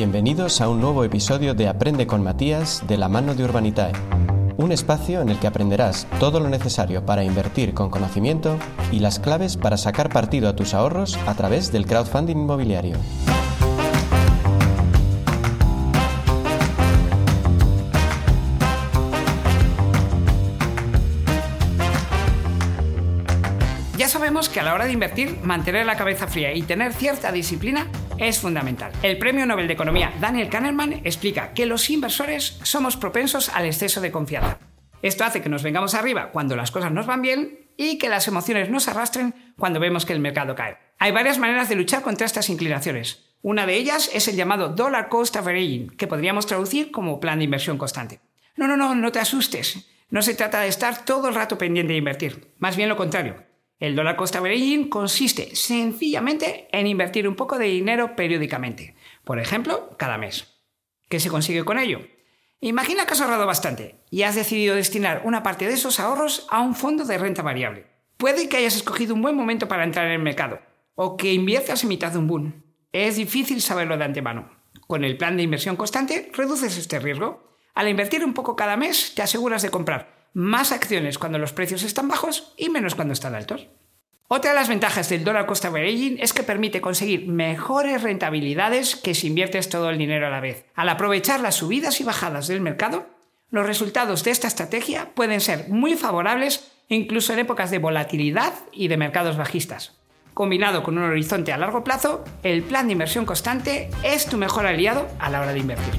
Bienvenidos a un nuevo episodio de Aprende con Matías de la mano de Urbanitae, un espacio en el que aprenderás todo lo necesario para invertir con conocimiento y las claves para sacar partido a tus ahorros a través del crowdfunding inmobiliario. Ya sabemos que a la hora de invertir, mantener la cabeza fría y tener cierta disciplina es fundamental. El premio Nobel de Economía Daniel Kahneman explica que los inversores somos propensos al exceso de confianza. Esto hace que nos vengamos arriba cuando las cosas nos van bien y que las emociones nos arrastren cuando vemos que el mercado cae. Hay varias maneras de luchar contra estas inclinaciones. Una de ellas es el llamado dollar cost averaging, que podríamos traducir como plan de inversión constante. No, no, no, no te asustes. No se trata de estar todo el rato pendiente de invertir. Más bien lo contrario. El dólar cost averaging consiste sencillamente en invertir un poco de dinero periódicamente, por ejemplo, cada mes. ¿Qué se consigue con ello? Imagina que has ahorrado bastante y has decidido destinar una parte de esos ahorros a un fondo de renta variable. Puede que hayas escogido un buen momento para entrar en el mercado o que inviertas en mitad de un boom. Es difícil saberlo de antemano. Con el plan de inversión constante reduces este riesgo. Al invertir un poco cada mes te aseguras de comprar más acciones cuando los precios están bajos y menos cuando están altos. Otra de las ventajas del dólar cost averaging es que permite conseguir mejores rentabilidades que si inviertes todo el dinero a la vez. Al aprovechar las subidas y bajadas del mercado, los resultados de esta estrategia pueden ser muy favorables incluso en épocas de volatilidad y de mercados bajistas. Combinado con un horizonte a largo plazo, el plan de inversión constante es tu mejor aliado a la hora de invertir.